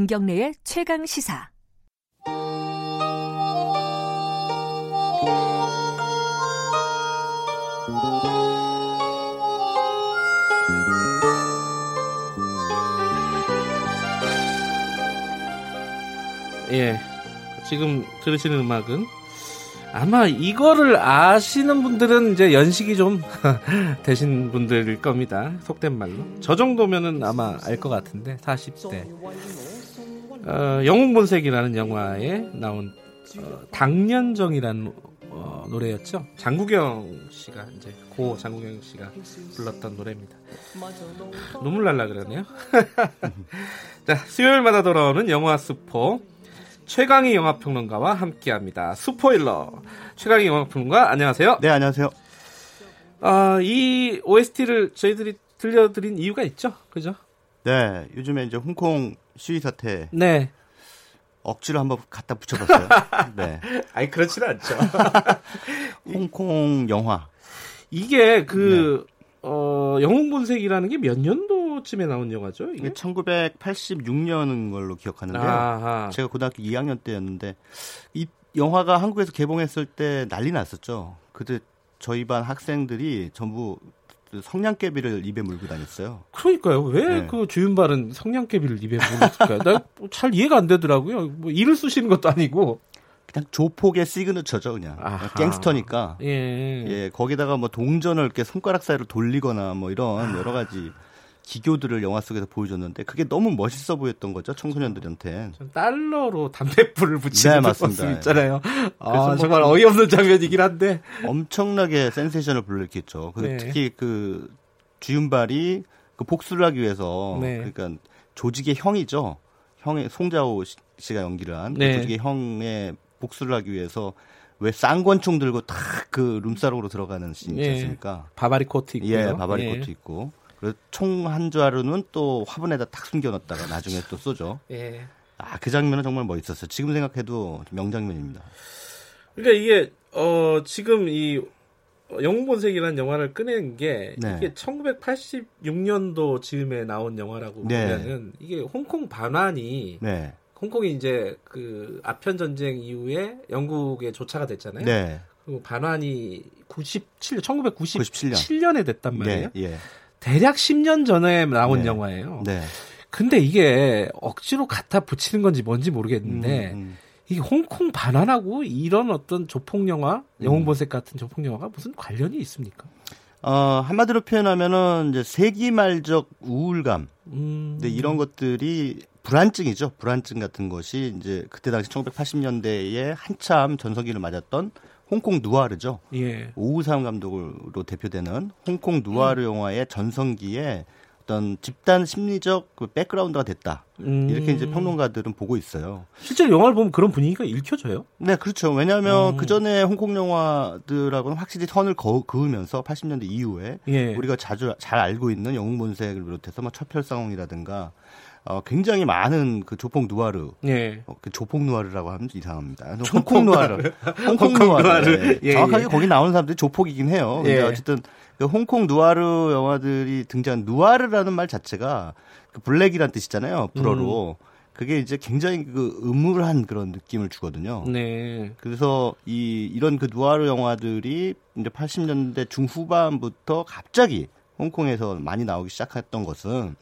김경래의 최강 시사. 예. 지금 들으시는 음악은 아마 이거를 아시는 분들은 이제 연식이 좀 되신 분들일 겁니다. 속된 말로. 저 정도면은 아마 알 것 같은데 40대. 어, 영웅본색이라는 영화에 나온 어, 당년정이라는 어, 노래였죠. 장국영 씨가 이제 고 장국영 씨가 불렀던 노래입니다. 눈물 날라 그러네요. 자, 수요일마다 돌아오는 영화 스포 최강희 영화 평론가와 함께합니다. 스포일러 최강희 영화 평론가 안녕하세요. 네 안녕하세요. 아, 이 OST를 저희들이 들려드린 이유가 있죠, 그죠? 네 요즘에 이제 홍콩 시위 사태 네. 억지로 한번 갖다 붙여봤어요. 네. 아니 그렇지는 않죠. 홍콩 영화. 이게 그 어, 영웅본색이라는 게 몇 년도쯤에 나온 영화죠? 이게 이게? 1986년인 걸로 기억하는데요. 아하. 제가 고등학교 2학년 때였는데 이 영화가 한국에서 개봉했을 때 난리 났었죠. 그때 저희 반 학생들이 전부 그 성냥개비를 입에 물고 다녔어요. 그러니까요. 왜 네. 그 주윤발은 성냥개비를 입에 물었을까요? 나잘 이해가 안 되더라고요. 뭐 일을 쑤시는 것도 아니고. 그냥 조폭의 시그너처죠, 그냥. 아하. 갱스터니까. 예. 예, 거기다가 뭐 동전을 이렇게 손가락 사이로 돌리거나 뭐 이런 여러 가지 기교들을 영화 속에서 보여줬는데 그게 너무 멋있어 보였던 거죠 청소년들한테. 전 달러로 담뱃불을 붙이는 네, 모습 맞습니다. 있잖아요. 그래서 아, 뭐 정말 그- 어이없는 장면이긴 한데. 엄청나게 센세이션을 불러일으켰죠. 그 네. 특히 그 주윤발이 그 복수를 하기 위해서 네. 그러니까 조직의 형이죠. 형의 송자호 씨- 씨가 연기를 한그 네. 조직의 형의 복수를 하기 위해서 왜 쌍권총 들고 탁 그 룸사롱으로 들어가는 씬 있지 예. 않습니까? 바바리 코트 있고요. 예, 바바리 예. 코트 있고. 그래서 총 한 자루는 또 화분에다 탁 숨겨놨다가 나중에 또 쏘죠. 예. 아, 그 장면은 정말 멋있었어요. 지금 생각해도 명장면입니다. 그러니까 이게 어 지금 이 영웅본색이라는 영화를 꺼낸 게 네. 이게 1986년도 즈음에 나온 영화라고 네. 보면은 이게 홍콩 반환이 네. 홍콩이 이제 그 아편 전쟁 이후에 영국에 조차가 됐잖아요. 네. 그리고 반환이 97 1997년에 97년. 됐단 말이에요. 네. 예. 대략 10년 전에 나온 네. 영화예요. 네. 근데 이게 억지로 갖다 붙이는 건지 뭔지 모르겠는데 음, 음. 이게 홍콩 반환하고 이런 어떤 조폭 영화, 영웅 본색 같은 조폭 영화가 무슨 관련이 있습니까? 어, 한마디로 표현하면은 이제 세기말적 우울감. 음, 근데 이런 것들이 불안증이죠. 불안증 같은 것이 이제 그때 당시 1980년대에 한참 전성기를 맞았던 홍콩 누아르죠. 예, 오우삼 감독으로 대표되는 홍콩 누아르 영화의 전성기에 어떤 집단 심리적 그 백그라운드가 됐다. 음, 이렇게 이제 평론가들은 보고 있어요. 실제로 영화를 보면 그런 분위기가 읽혀져요. 네, 그렇죠. 왜냐하면 음. 그 전에 홍콩 영화들하고는 확실히 선을 거, 그으면서 80년대 이후에 예, 우리가 자주 잘 알고 있는 영웅본색을 비롯해서 뭐 철별상홍이라든가 어, 굉장히 많은 그 조폭 누아르 예, 어, 그 조폭 누아르라고 하면 이상합니다. 홍콩 누아르, 홍콩. 누아르. 예. 예, 정확하게 예. 거기 나오는 사람들이 조폭이긴 해요. 근데 예. 어쨌든 그 홍콩 누아르 영화들이 등장한 누아르라는 말 자체가 그 블랙이란 뜻이잖아요. 불어로. 음. 그게 이제 굉장히 그 음울한 그런 느낌을 주거든요. 네, 그래서 이 이런 그 누아르 영화들이 이제 80년대 중후반부터 갑자기 홍콩에서 많이 나오기 시작했던 것은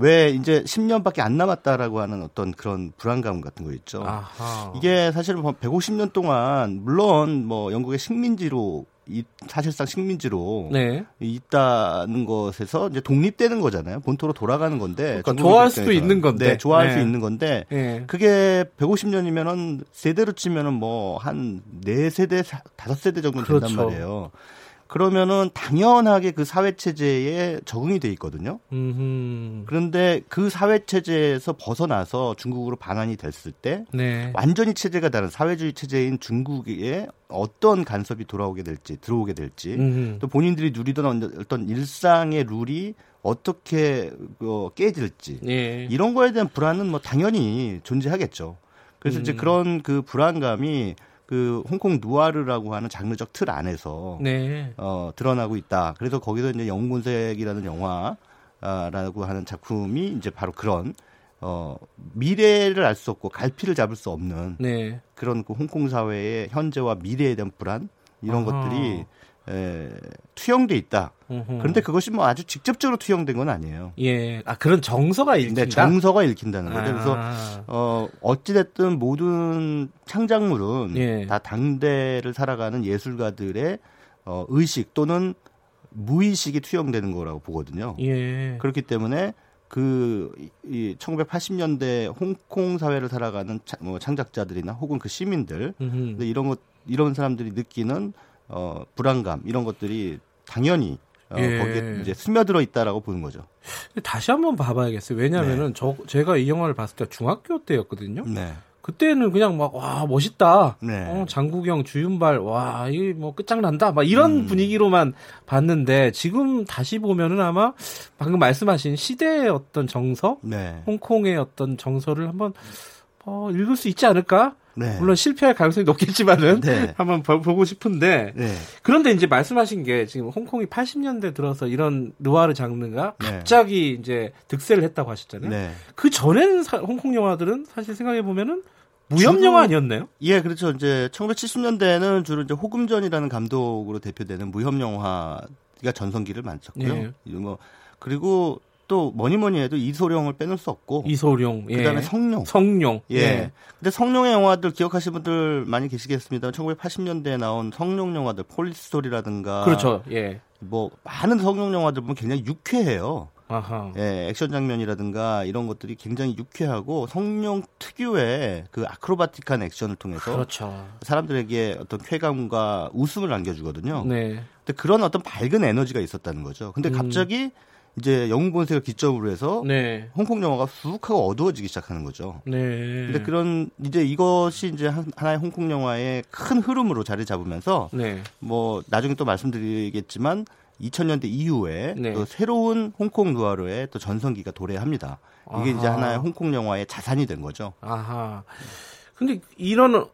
왜 이제 10년밖에 안 남았다라고 하는 어떤 그런 불안감 같은 거 있죠. 아하, 이게 사실은 뭐 150년 동안 물론 뭐 영국의 식민지로 이 사실상 식민지로 네, 있다는 것에서 이제 독립되는 거잖아요. 본토로 돌아가는 건데. 그러니까 좋아할 수도. 있는 건데. 네, 좋아할 수 네. 있는 건데 예, 그게 150년이면은 세대로 치면은 뭐 한 네 세대, 사- 다섯 세대 정도 된단 그렇죠. 말이에요. 그러면은 당연하게 그 사회 체제에 적응이 돼 있거든요. 음, 그런데 그 사회 체제에서 벗어나서 중국으로 반환이 됐을 때 네, 완전히 체제가 다른 사회주의 체제인 중국에 어떤 간섭이 돌아오게 될지 들어오게 될지 음, 또 본인들이 누리던 어떤 일상의 룰이 어떻게 어, 깨질지 예, 이런 거에 대한 불안은 뭐 당연히 존재하겠죠. 그래서 이제 음. 그런 그 불안감이 그 홍콩 누아르라고 하는 장르적 틀 안에서 네, 어, 드러나고 있다. 그래서 거기서 이제 영웅본색이라는 영화라고 하는 작품이 이제 바로 그런 어, 미래를 알 수 없고 갈피를 잡을 수 없는 네. 그런 그 홍콩 사회의 현재와 미래에 대한 불안 이런 아하. 것들이 에, 투영돼 있다. 음흠. 그런데 그것이 뭐 아주 직접적으로 투영된 건 아니에요. 예. 아 그런 정서가 읽힌다. 근데 정서가 읽힌다는 거죠. 아. 그래서 어 어찌 됐든 모든 창작물은 예. 다 당대를 살아가는 예술가들의 어 의식 또는 무의식이 투영되는 거라고 보거든요. 예. 그렇기 때문에 그, 이 1980년대 홍콩 사회를 살아가는 차- 뭐 창작자들이나 혹은 그 시민들, 이런 것, 이런 사람들이 느끼는, 어, 불안감, 이런 것들이 당연히, 어, 예. 거기에 이제 스며들어 있다라고 보는 거죠. 다시 한번 봐봐야겠어요. 왜냐하면은 저 제가 이 영화를 봤을 때 중학교 때였거든요. 네. 그때는 그냥 막 와 멋있다. 네. 어, 장국영 주윤발 와 이게 뭐 끝장난다. 막 이런 음. 분위기로만 봤는데 지금 다시 보면은 아마 방금 말씀하신 시대의 어떤 정서, 네. 홍콩의 어떤 정서를 한번 어, 읽을 수 있지 않을까? 네. 물론 실패할 가능성이 높겠지만은 네. 한번 보- 보고 싶은데 네. 그런데 이제 말씀하신 게 지금 홍콩이 80년대 들어서 이런 느와르 장르가 네. 갑자기 이제 득세를 했다고 하셨잖아요. 네. 그 전에는 사- 홍콩 영화들은 사실 생각해 보면은 무협 영화 아니었나요? 예, 그렇죠. 이제 1970년대에는 주로 이제 호금전이라는 감독으로 대표되는 무협 영화가 전성기를 맞췄고요. 예. 뭐 그리고 또 뭐니 뭐니 해도 이소룡을 빼놓을 수 없고 이소룡, 예. 그다음에 성룡. 성룡, 예. 근데 성룡의 영화들 기억하시는 분들 많이 계시겠습니다. 1980년대에 나온 성룡 영화들, Police Story라든가. 그렇죠, 예. 뭐, 많은 성룡 영화들 보면 굉장히 유쾌해요. 아하, 예, 액션 장면이라든가 이런 것들이 굉장히 유쾌하고 성룡 특유의 그 acrobatic한 액션을 통해서 그렇죠. 사람들에게 어떤 쾌감과 웃음을 안겨주거든요. 네, 근데 그런 어떤 밝은 에너지가 있었다는 거죠. 근데 음. 갑자기 이제 영웅 본색을 기점으로 해서 네, 홍콩 영화가 쑥 하고 어두워지기 시작하는 거죠. 네. 근데 그런 이제 이것이 이제 한- 하나의 홍콩 영화의 큰 흐름으로 자리 잡으면서 네, 뭐 나중에 또 말씀드리겠지만 2000년대 이후에 네. 또 새로운 홍콩 누아르의 또 전성기가 도래합니다. 이게 이제 아하. 하나의 홍콩 영화의 자산이 된 거죠. 아하. 근데 이런 어,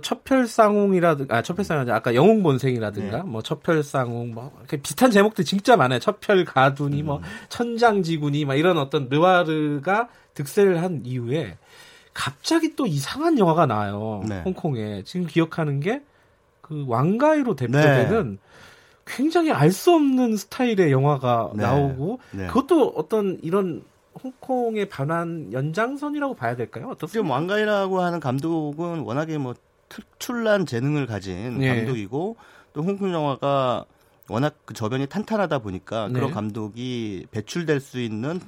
첩혈상웅이라든가 아 첩혈상웅 아까 영웅본색이라든가 네. 뭐 첩혈상웅 뭐 비슷한 제목들 진짜 많아요. 첩혈가둔이 뭐 음. 천장지군이 막 이런 어떤 느와르가 득세를 한 이후에 갑자기 또 이상한 영화가 나와요. 네. 홍콩에 지금 기억하는 게 그 왕가이로 대표되는 굉장히 알 수 없는 스타일의 영화가 네. 나오고 네. 그것도 어떤 이런 홍콩의 반환 연장선이라고 봐야 될까요? 지금 어떻습니까? 왕가이라고 하는 감독은 워낙에 뭐 특출난 재능을 가진 예. 감독이고 또 홍콩 영화가 워낙 그 저변이 탄탄하다 보니까 네. 그런 감독이 배출될 수 있는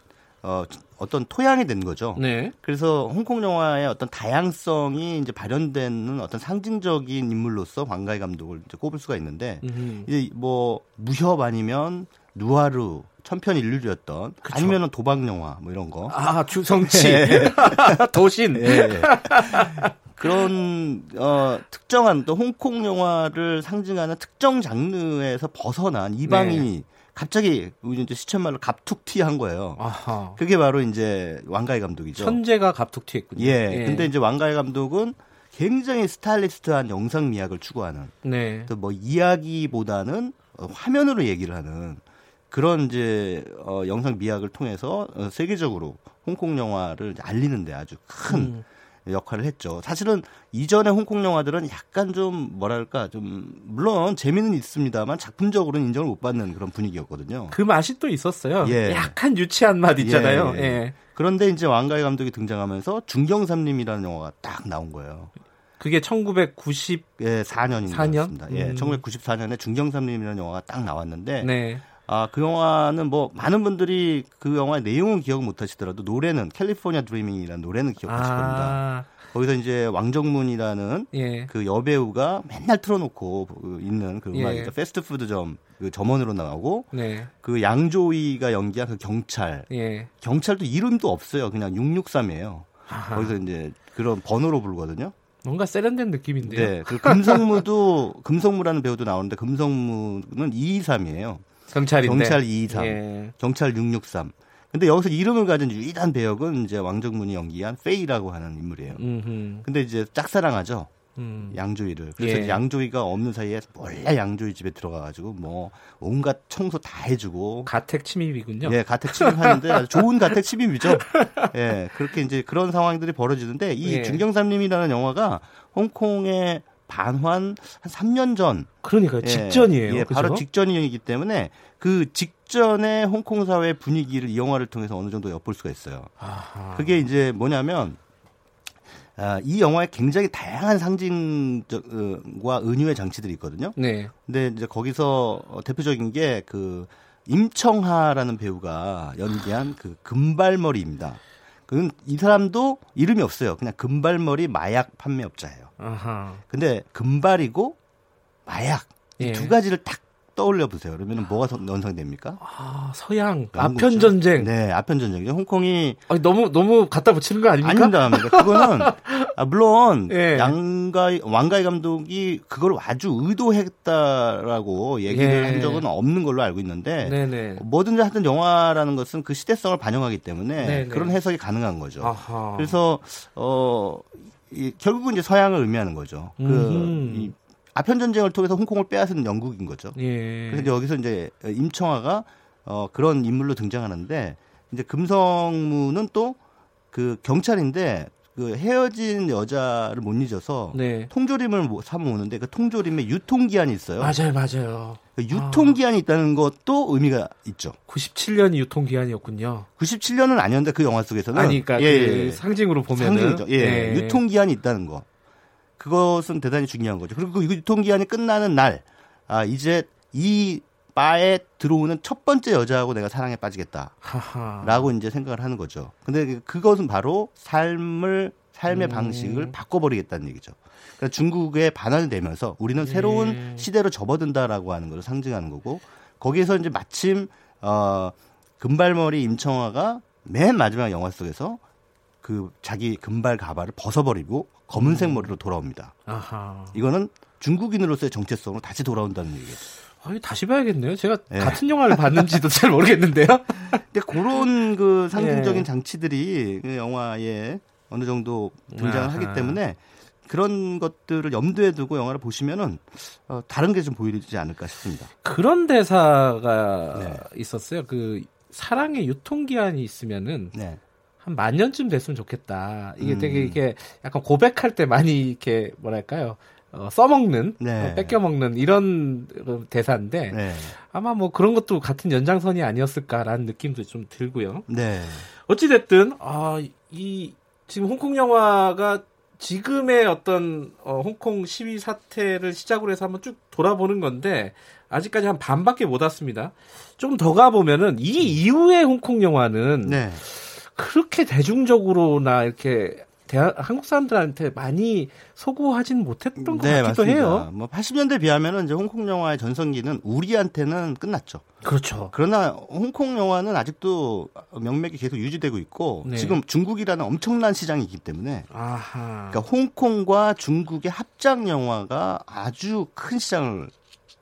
어, 어떤 토양이 된 거죠. 네. 그래서 홍콩 영화의 어떤 다양성이 이제 발현되는 어떤 상징적인 인물로서 왕가이 감독을 이제 꼽을 수가 있는데 음. 이제 뭐 무협 아니면 누아르 천편일률이었던 그쵸. 아니면은 도박 영화 뭐 이런 거 아 주성치 도신. 예, 예. 그런 어 특정한 또 홍콩 영화를 상징하는 특정 장르에서 벗어난 이방인이 네. 갑자기 우리 이제 시쳇말로 갑툭튀한 거예요. 아하. 그게 바로 이제 왕가이 감독이죠. 천재가 갑툭튀했군요. 예. 근데 이제 왕가의 감독은 굉장히 스타일리스트한 영상 미학을 추구하는 네. 또 뭐 이야기보다는 어, 화면으로 얘기를 하는 그런 이제 어, 영상 미학을 통해서 어, 세계적으로 홍콩 영화를 알리는데 아주 큰 음. 역할을 했죠. 사실은 이전의 홍콩 영화들은 약간 좀 뭐랄까 좀 물론 재미는 있습니다만 작품적으로는 인정을 못 받는 그런 분위기였거든요. 그 맛이 또 있었어요. 예. 약간 유치한 맛 있잖아요. 예, 예. 예. 그런데 이제 왕가희 감독이 등장하면서 중경삼림이라는 영화가 딱 나온 거예요. 그게 1990 예, 4년인 것 4년? 같습니다. 예, 음. 1994년에 중경삼림이라는 영화가 딱 나왔는데 네. 아, 그 영화는 뭐 많은 분들이 그 영화의 내용은 기억 못 하시더라도 노래는 캘리포니아 드리밍이라는 노래는 기억하실 겁니다. 아. 거기서 이제 왕정문이라는 예. 그 여배우가 맨날 틀어놓고 그 있는 그 예. 음악이죠. 패스트푸드점 그 점원으로 나오고 네. 그 양조위가 연기한 그 경찰 예. 경찰도 이름도 없어요. 그냥 663이에요. 아하. 거기서 이제 그런 번호로 부르거든요. 뭔가 세련된 느낌인데요. 네. 그 금성무도 금성무라는 배우도 나오는데 금성무는 223이에요. 경찰인데. 경찰 223. 예. 경찰 663. 근데 여기서 이름을 가진 유일한 배역은 이제 왕정문이 연기한 페이라고 하는 인물이에요. 음흠. 근데 이제 짝사랑하죠. 음. 양조위를. 그래서 예. 양조위가 없는 사이에 몰래 양조위 집에 들어가가지고 뭐 온갖 청소 다 해주고. 가택 침입이군요. 예, 가택 침입하는데 아주 좋은 가택 침입이죠. 예, 그렇게 이제 그런 상황들이 벌어지는데 이 예. 중경삼림이라는 영화가 홍콩의 반환 한 3년 전 그러니까 예, 직전이에요. 예, 그죠? 바로 직전이기 때문에 그 직전의 홍콩 사회 분위기를 이 영화를 통해서 어느 정도 엿볼 수가 있어요. 아하. 그게 이제 뭐냐면 아, 이 영화에 굉장히 다양한 상징과 은유의 장치들이 있거든요. 네. 근데 이제 거기서 어, 대표적인 게 그 임청하라는 배우가 연기한 그 금발머리입니다. 그이 사람도 이름이 없어요. 그냥 금발머리 마약 판매업자예요. 아하. 근데 금발이고 마약 이 예. 두 가지를 딱 떠올려 보세요. 그러면 뭐가 선- 연상됩니까? 아, 서양. 아편 전쟁. 네, 아편 전쟁이죠. 홍콩이 아니, 너무 너무 갖다 붙이는 거 아닙니까? 아닙니다. 아닙니다. 그거는 아, 물론 예. 양가이 왕가이 감독이 그걸 아주 의도했다라고 얘기를 예. 한 적은 없는 걸로 알고 있는데 네네. 뭐든지 하여튼 영화라는 것은 그 시대성을 반영하기 때문에 네네. 그런 해석이 가능한 거죠. 아하. 그래서 어 이, 결국은 이제 서양을 의미하는 거죠. 그 음흠. 이 아편 전쟁을 통해서 홍콩을 빼앗은 영국인 거죠. 예. 그래서 이제 여기서 이제 임청아가 어 그런 인물로 등장하는데 이제 금성무는 또 그 경찰인데 그 헤어진 여자를 못 잊어서 네. 통조림을 모- 사 모으는데 그 통조림에 유통기한이 있어요. 맞아요, 맞아요. 그 유통기한이 있다는 것도 의미가 있죠. 97년이 유통기한이었군요. 97년은 아니었는데 그 영화 속에서는 아니, 그러니까 예, 그 예. 상징으로 보면은 상징이죠. 예, 네. 유통기한이 있다는 거. 그것은 대단히 중요한 거죠. 그리고 그 유통기한이 끝나는 날, 아, 이제 이 바에 들어오는 첫 번째 여자하고 내가 사랑에 빠지겠다. 하하. 라고 이제 생각을 하는 거죠. 근데 그것은 바로 삶을, 삶의 음. 방식을 바꿔버리겠다는 얘기죠. 그러니까 중국에 반환이 되면서 우리는 새로운 예. 시대로 접어든다라고 하는 걸 상징하는 거고, 거기에서 이제 마침, 어, 금발머리 임청아가 맨 마지막 영화 속에서 그 자기 금발 가발을 벗어버리고 검은색 음. 머리로 돌아옵니다. 아하. 이거는 중국인으로서의 정체성으로 다시 돌아온다는 얘기예요. 아니, 다시 봐야겠네요. 제가 예. 같은 영화를 봤는지도 잘 모르겠는데요. 근데 그런 그 상징적인 예. 장치들이 그 영화에 어느 정도 등장을 아하. 하기 때문에 그런 것들을 염두에 두고 영화를 보시면은 어, 다른 게 좀 보이지 않을까 싶습니다. 그런 대사가 네. 있었어요. 그 사랑의 유통 기한이 있으면은 네. 한만 년쯤 됐으면 좋겠다. 이게 음. 되게 이게 약간 고백할 때 많이 이렇게 뭐랄까요? 어, 써먹는, 네. 어, 뺏겨먹는 이런 어, 대사인데 네. 아마 뭐 그런 것도 같은 연장선이 아니었을까라는 느낌도 좀 들고요. 네. 어찌됐든, 아, 이, 지금 홍콩 영화가 지금의 어떤, 어, 홍콩 시위 사태를 시작으로 해서 한번 쭉 돌아보는 건데, 아직까지 한 반밖에 못 왔습니다. 좀 더 가보면은, 이 이후의 홍콩 영화는 네. 그렇게 대중적으로나 이렇게 대한, 한국 사람들한테 많이 소구하진 못했던 것 네, 같기도 맞습니다. 해요. 뭐 80년대 비하면은 이제 홍콩 영화의 전성기는 우리한테는 끝났죠. 그렇죠. 그러나 홍콩 영화는 아직도 명맥이 계속 유지되고 있고 네. 지금 중국이라는 엄청난 시장이 있기 때문에 아하. 그러니까 홍콩과 중국의 합작 영화가 아주 큰 시장을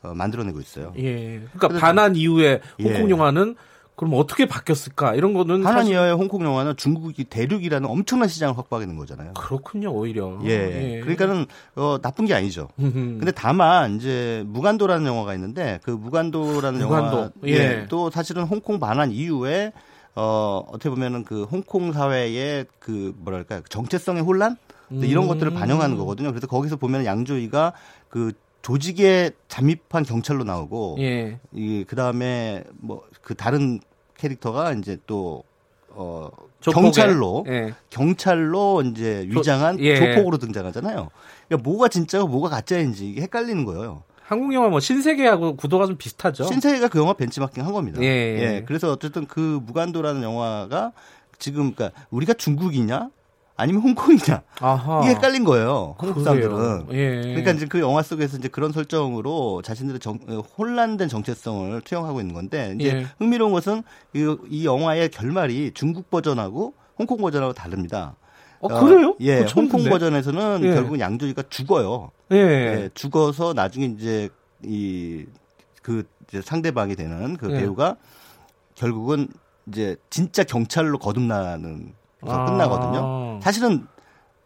어, 만들어내고 있어요. 예. 그러니까 반환 이후에 홍콩 예. 영화는 그럼 어떻게 바뀌었을까? 이런 거는 하나니 사실 홍콩 영화는 중국이 대륙이라는 엄청난 시장을 확보하게 된 거잖아요. 그렇군요, 오히려. 예. 그러니까는 어, 나쁜 게 아니죠. 근데 근데 다만 이제 무간도라는 영화가 있는데 그 무간도라는 무간도. 영화 예. 또 사실은 홍콩 반환 이후에 어 어떻게 보면은 그 홍콩 사회의 그 뭐랄까 그 정체성의 혼란 네, 이런 음. 것들을 반영하는 거거든요. 그래서 거기서 보면 양조위가 그 조직에 잠입한 경찰로 나오고 예. 이 그 다음에 뭐 그 다른 캐릭터가 이제 또 어 조폭에. 경찰로 예. 경찰로 이제 조- 위장한 예. 조폭으로 등장하잖아요. 그러니까 뭐가 진짜고 뭐가 가짜인지 이게 헷갈리는 거예요. 한국 영화 뭐 신세계하고 구도가 좀 비슷하죠. 신세계가 그 영화 벤치마킹 한 겁니다. 예, 예. 그래서 어쨌든 그 무간도라는 영화가 지금 그러니까 우리가 중국이냐 아니면 홍콩이냐 아하. 이게 헷갈린 거예요. 한국. 사람들은. 예. 그러니까 이제 그 영화 속에서 이제 그런 설정으로 자신들의 정, 어, 혼란된 정체성을 투영하고 있는 건데 이제 예. 흥미로운 것은 이, 이 영화의 결말이 중국 버전하고 홍콩 버전하고 다릅니다. 어, 그래요? 예, 그거 처음 홍콩. 버전에서는 예. 결국 양조위가 죽어요. 예. 예, 죽어서 나중에 이제 이 그 상대방이 되는 그 예. 배우가 결국은 이제 진짜 경찰로 거듭나는 서 아. 끝나거든요. 사실은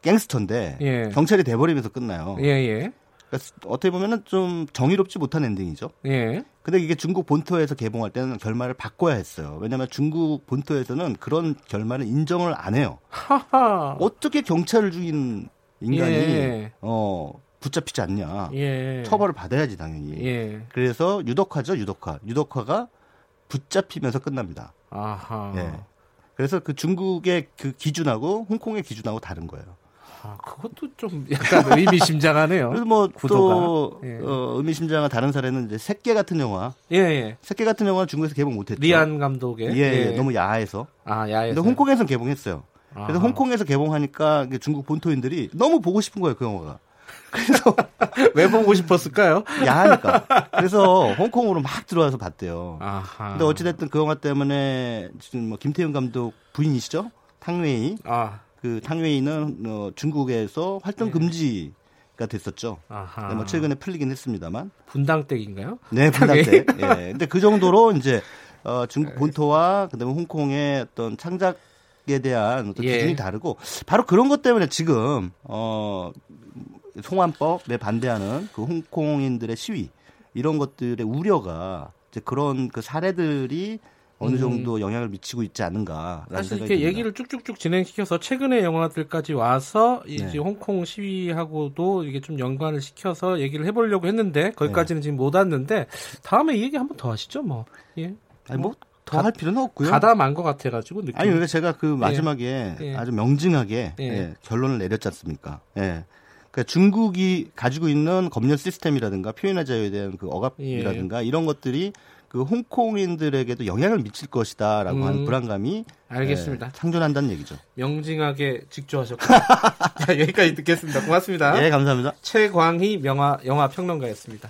갱스터인데 예. 경찰이 돼버리면서 끝나요. 예, 예. 그러니까 어떻게 보면은 좀 정의롭지 못한 엔딩이죠. 예. 근데 이게 중국 본토에서 개봉할 때는 결말을 바꿔야 했어요. 왜냐하면 중국 본토에서는 그런 결말을 인정을 안 해요. 하하. 어떻게 경찰을 죽인 인간이 예. 어 붙잡히지 않냐? 예. 처벌을 받아야지 당연히. 예. 그래서 유덕화죠, 유덕화. 유덕화가 붙잡히면서 끝납니다. 아하. 예. 그래서 그 중국의 그 기준하고 홍콩의 기준하고 다른 거예요. 아, 그것도 좀 약간 의미심장하네요. 그래서 뭐. 또 예. 어, 의미심장한 다른 사례는 이제 새끼 같은 영화. 예, 예. 새끼 같은 영화는 중국에서 개봉 못했죠. 리안 감독의. 예, 예, 너무 야해서. 아, 야에서. 근데 홍콩에서 개봉했어요. 그래서 아하. 홍콩에서 개봉하니까 중국 본토인들이 너무 보고 싶은 거예요, 그 영화가. 그래서 왜 보고 싶었을까요? 야하니까. 그래서 홍콩으로 막 들어와서 봤대요. 아하. 근데 어찌됐든 그 영화 때문에 지금 뭐 김태훈 감독 부인이시죠? 탕웨이. 아, 그 탕웨이는 어, 중국에서 활동 금지가 됐었죠. 네. 아하. 근데 뭐 최근에 풀리긴 했습니다만. 분당댁인가요? 네, 분당 탕웨이? 때. 예. 근데 그 정도로 이제 어, 중국 본토와 그다음에 홍콩의 어떤 창작에 대한 어떤 예. 기준이 다르고 바로 그런 것 때문에 지금 어 송환법에 반대하는 그 홍콩인들의 시위 이런 것들의 우려가 이제 그런 그 사례들이 어느 음. 정도 영향을 미치고 있지 않는가라는 사실 이렇게 듭니다. 얘기를 쭉쭉쭉 진행시켜서 최근의 영화들까지 와서 이제 네. 홍콩 시위하고도 이게 좀 연관을 시켜서 얘기를 해보려고 했는데 거기까지는 지금 못 왔는데 다음에 이 얘기 한번 더 하시죠 뭐. 예. 아니 뭐 더할 필요는 없고요. 가담한 것 같아가지고 느낌. 아니 그러니까 제가 그 마지막에 예. 아주 명징하게 예. 예, 결론을 내렸지 않습니까? 예. 그러니까 중국이 가지고 있는 검열 시스템이라든가 표현의 자유에 대한 그 억압이라든가 예. 이런 것들이 그 홍콩인들에게도 영향을 미칠 것이다라고 음. 하는 불안감이 알겠습니다. 예, 상존한다는 얘기죠. 명징하게 직조하셨고 자, 여기까지 듣겠습니다. 고맙습니다. 예, 감사합니다. 최광희 명화 영화 평론가였습니다.